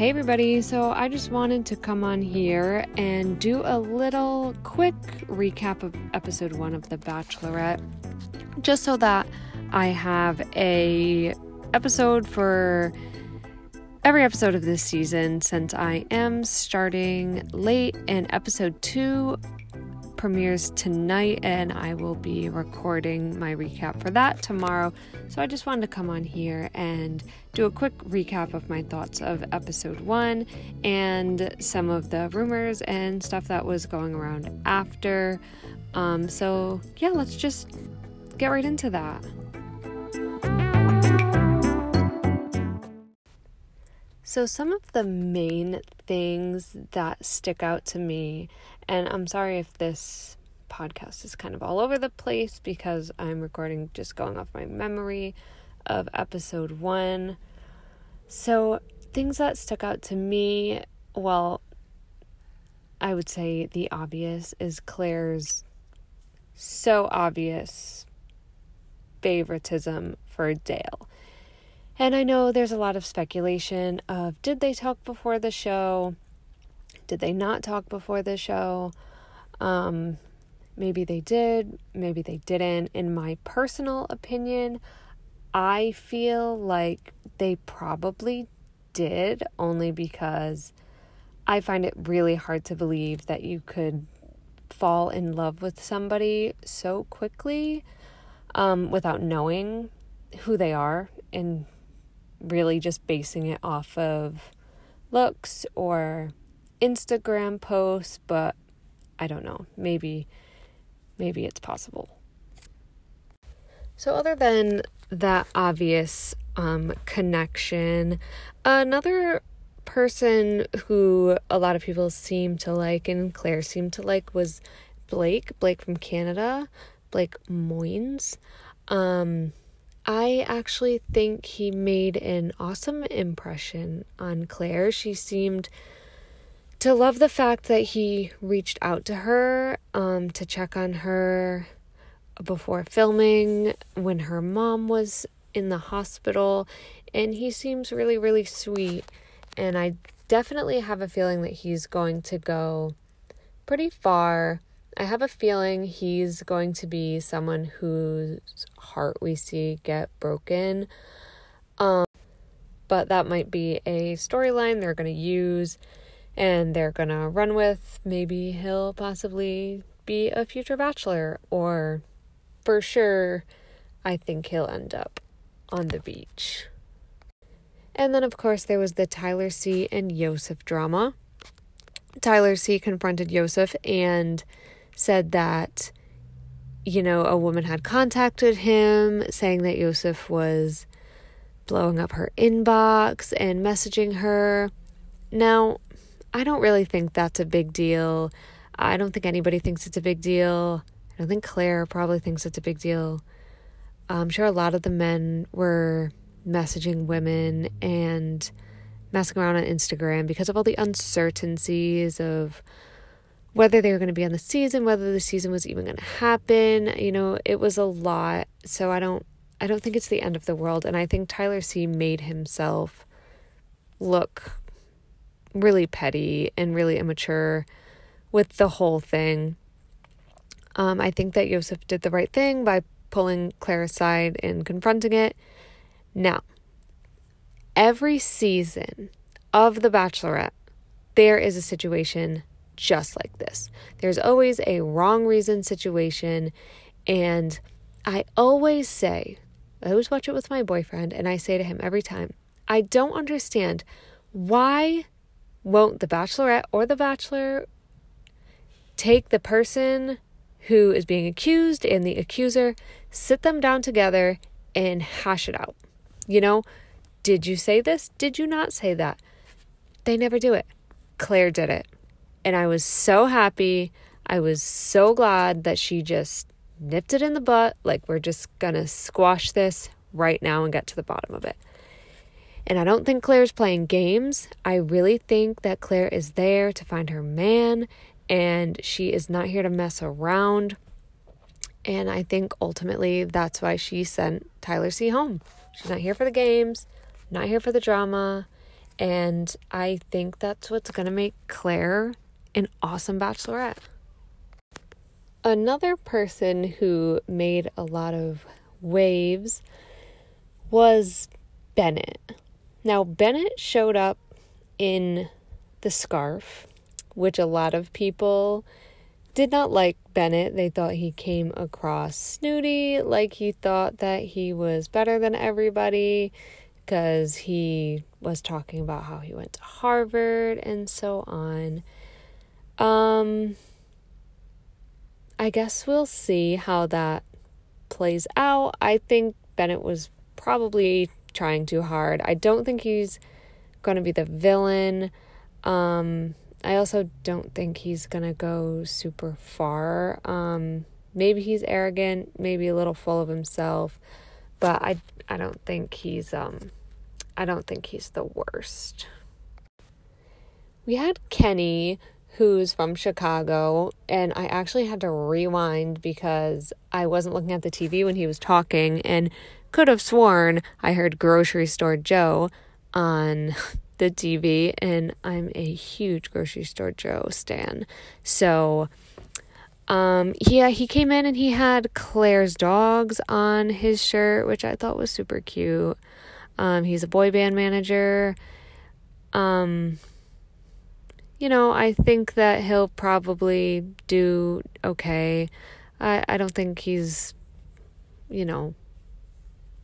Hey, everybody. So, I just wanted to come on here and do a little quick recap of episode one of The Bachelorette, just so that I have a episode for every episode of this season since I am starting late and episode two premieres tonight, and I will be recording my recap for that tomorrow. So I just wanted to come on here and do a quick recap of my thoughts of episode one and some of the rumors and stuff that was going around after. Um, so, yeah, let's just get right into that. So, some of the main things that stick out to me, and I'm sorry if this podcast is kind of all over the place because I'm recording just going off my memory of episode one. So, things that stuck out to me, well, I would say the obvious is Clare's so obvious favoritism for Dale. And I know there's a lot of speculation of did they talk before the show? Did they not talk before the show? Um, maybe they did, maybe they didn't. In my personal opinion, I feel like they probably did only because I find it really hard to believe that you could fall in love with somebody so quickly um, without knowing who they are and really just basing it off of looks or Instagram posts, but I don't know. Maybe maybe it's possible. So other than that obvious um, connection, another person who a lot of people seem to like and Clare seemed to like was Blake, Blake from Canada, Blake Moynes. Um, I actually think he made an awesome impression on Clare. She seemed to love the fact that he reached out to her um, to check on her before filming when her mom was in the hospital. And he seems really, really sweet. And I definitely have a feeling that he's going to go pretty far I have a feeling he's going to be someone whose heart we see get broken. Um, but that might be a storyline they're going to use and they're going to run with. Maybe he'll possibly be a future bachelor, or for sure, I think he'll end up on the beach. And then, of course, there was the Tyler C. and Yosef drama. Tyler C. confronted Yosef and said that, you know, a woman had contacted him saying that Yosef was blowing up her inbox and messaging her. Now, I don't really think that's a big deal. I don't think anybody thinks it's a big deal. I don't think Clare probably thinks it's a big deal. I'm sure a lot of the men were messaging women and messing around on Instagram because of all the uncertainties of whether they were going to be on the season, whether the season was even going to happen. You know, it was a lot. So I don't I don't think it's the end of the world and I think Tyler C made himself look really petty and really immature with the whole thing. Um, I think that Yosef did the right thing by pulling Clare aside and confronting it. Now, every season of The Bachelorette, there is a situation just like this. There's always a wrong reason situation. And I always say, I always watch it with my boyfriend, and I say to him every time, I don't understand why won't the bachelorette or the bachelor take the person who is being accused and the accuser, sit them down together and hash it out. You know, did you say this? Did you not say that? They never do it. Clare did it. And I was so happy. I was so glad that she just nipped it in the butt. Like, we're just gonna squash this right now and get to the bottom of it. And I don't think Clare's playing games. I really think that Clare is there to find her man and she is not here to mess around. And I think ultimately that's why she sent Tyler C home. She's not here for the games, not here for the drama. And I think that's what's going to make Clare an awesome bachelorette. Another person who made a lot of waves was Bennett. Now, Bennett showed up in the scarf, which a lot of people did not like Bennett. They thought he came across snooty, like he thought that he was better than everybody because he was talking about how he went to Harvard and so on. Um I guess we'll see how that plays out. I think Bennett was probably trying too hard. I don't think he's going to be the villain. Um, I also don't think he's going to go super far. Um, maybe he's arrogant, maybe a little full of himself, but I I don't think he's um I don't think he's the worst. We had Kenny who's from Chicago, and I actually had to rewind because I wasn't looking at the TV when he was talking and could have sworn I heard Grocery Store Joe on the TV, and I'm a huge Grocery Store Joe stan. So, um, yeah, he came in and he had Clare's dogs on his shirt, which I thought was super cute. Um, he's a boy band manager. Um, you know, I think that he'll probably do okay. I, I don't think he's, you know,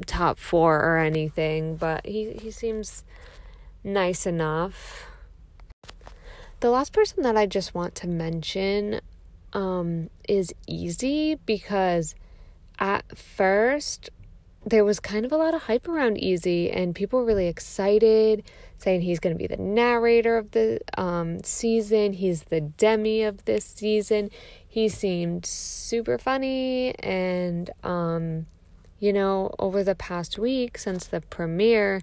top four or anything, but he, he seems nice enough. The last person that I just want to mention um, is Easy because at first there was kind of a lot of hype around Easy and people were really excited saying he's going to be the narrator of the um, season. He's the Demi of this season. He seemed super funny. And, um, you know, over the past week since the premiere,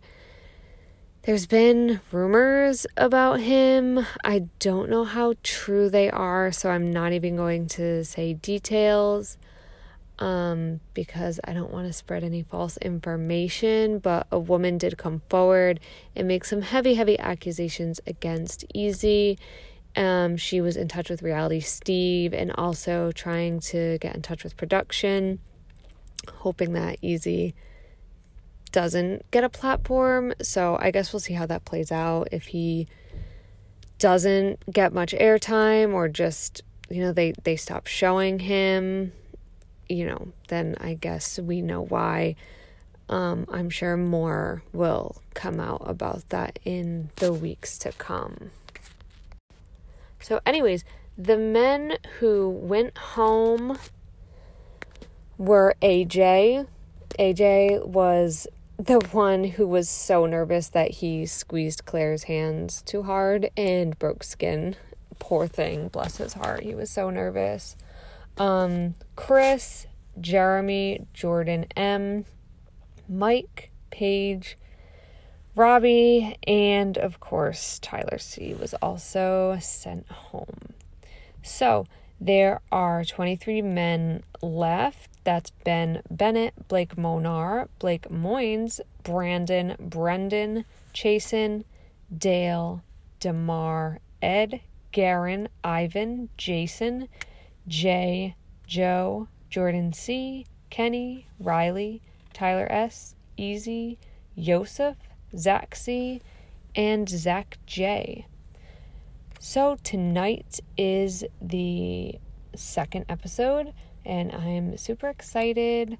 there's been rumors about him. I don't know how true they are, so I'm not even going to say details um, because I don't want to spread any false information. But a woman did come forward and make some heavy, heavy accusations against Easy. Um, she was in touch with Reality Steve and also trying to get in touch with production, hoping that Easy doesn't get a platform. So I guess we'll see how that plays out. If he doesn't get much airtime or just, you know, they, they stop showing him you know, then I guess we know why. Um, I'm sure more will come out about that in the weeks to come. So, anyways, the men who went home were AJ. AJ was the one who was so nervous that he squeezed Clare's hands too hard and broke skin. Poor thing, bless his heart. He was so nervous um, Chris, Jeremy, Jordan M, Mike, Paige, Robbie, and of course, Tyler C was also sent home. So there are 23 men left. That's Ben Bennett, Blake Monar, Blake Moynes, Brandon, Brendan, Chasen, Dale, Demar, Ed, Garin, Ivan, Jason, Jay, Joe, Jordan C, Kenny, Riley, Tyler S, Easy, Yosef, Zach C, and Zach J. So tonight is the second episode, and I'm super excited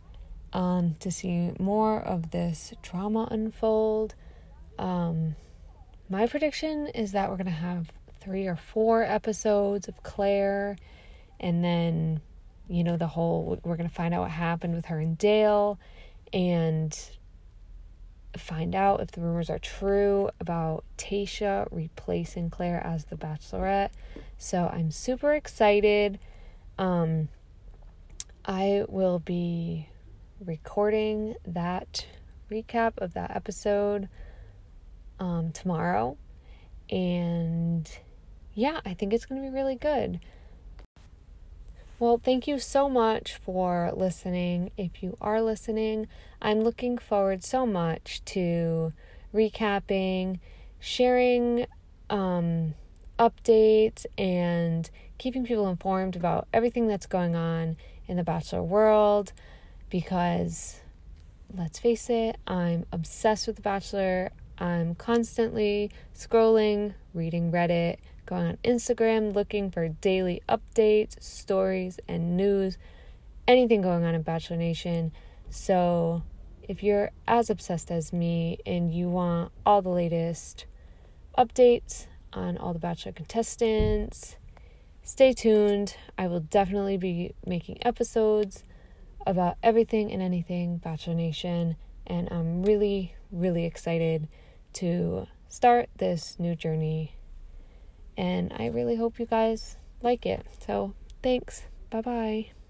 um, to see more of this drama unfold. Um, my prediction is that we're going to have three or four episodes of Clare and then you know the whole we're going to find out what happened with her and Dale and find out if the rumors are true about Tayshia replacing Clare as the bachelorette. So I'm super excited. Um I will be recording that recap of that episode um tomorrow and yeah, I think it's going to be really good. Well, thank you so much for listening. If you are listening, I'm looking forward so much to recapping, sharing um, updates and keeping people informed about everything that's going on in the Bachelor world because let's face it, I'm obsessed with The Bachelor. I'm constantly scrolling, reading Reddit, going on Instagram, looking for daily updates, stories, and news, anything going on in Bachelor Nation. So, if you're as obsessed as me and you want all the latest updates on all the Bachelor contestants, stay tuned. I will definitely be making episodes about everything and anything Bachelor Nation, and I'm really, really excited to start this new journey. And I really hope you guys like it. So, thanks. Bye bye.